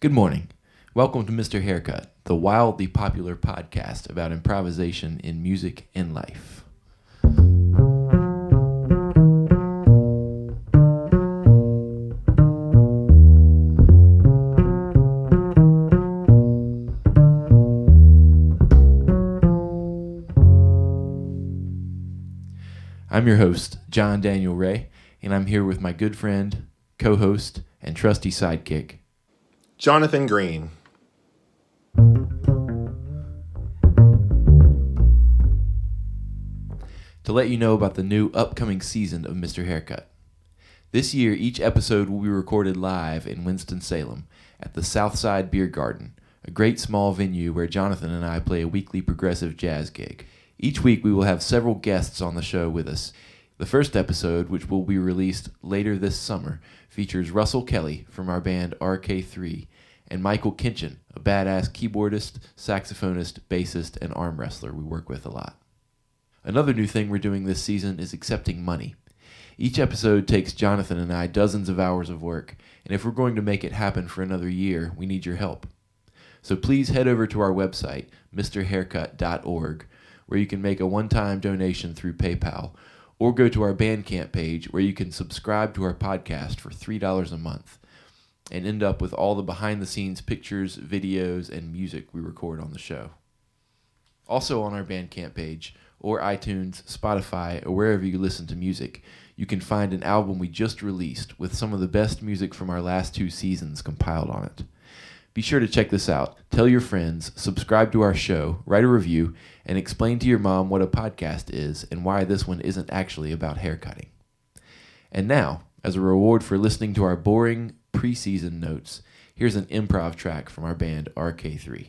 Good morning. Welcome to Mr. Haircut, the wildly popular podcast about improvisation in music and life. I'm your host, John Daniel Ray, and I'm here with my good friend, co host, and trusty sidekick, Jonathan Green. to let you know about the new upcoming season of Mr. Haircut. This year, each episode will be recorded live in Winston-Salem at the Southside Beer Garden, a great small venue where Jonathan and I play a weekly progressive jazz gig. Each week, we will have several guests on the show with us. The first episode, which will be released later this summer, features Russell Kelly from our band RK3 and Michael Kinchin, a badass keyboardist, saxophonist, bassist, and arm wrestler we work with a lot. Another new thing we're doing this season is accepting money. Each episode takes Jonathan and I dozens of hours of work, and if we're going to make it happen for another year, we need your help. So please head over to our website, mrhaircut.org, where you can make a one time donation through PayPal, or go to our Bandcamp page where you can subscribe to our podcast for $3 a month and end up with all the behind the scenes pictures, videos, and music we record on the show. Also on our Bandcamp page, or iTunes, Spotify, or wherever you listen to music, you can find an album we just released with some of the best music from our last two seasons compiled on it. Be sure to check this out. Tell your friends, subscribe to our show, write a review, and explain to your mom what a podcast is and why this one isn't actually about haircutting. And now, as a reward for listening to our boring preseason notes, here's an improv track from our band RK3.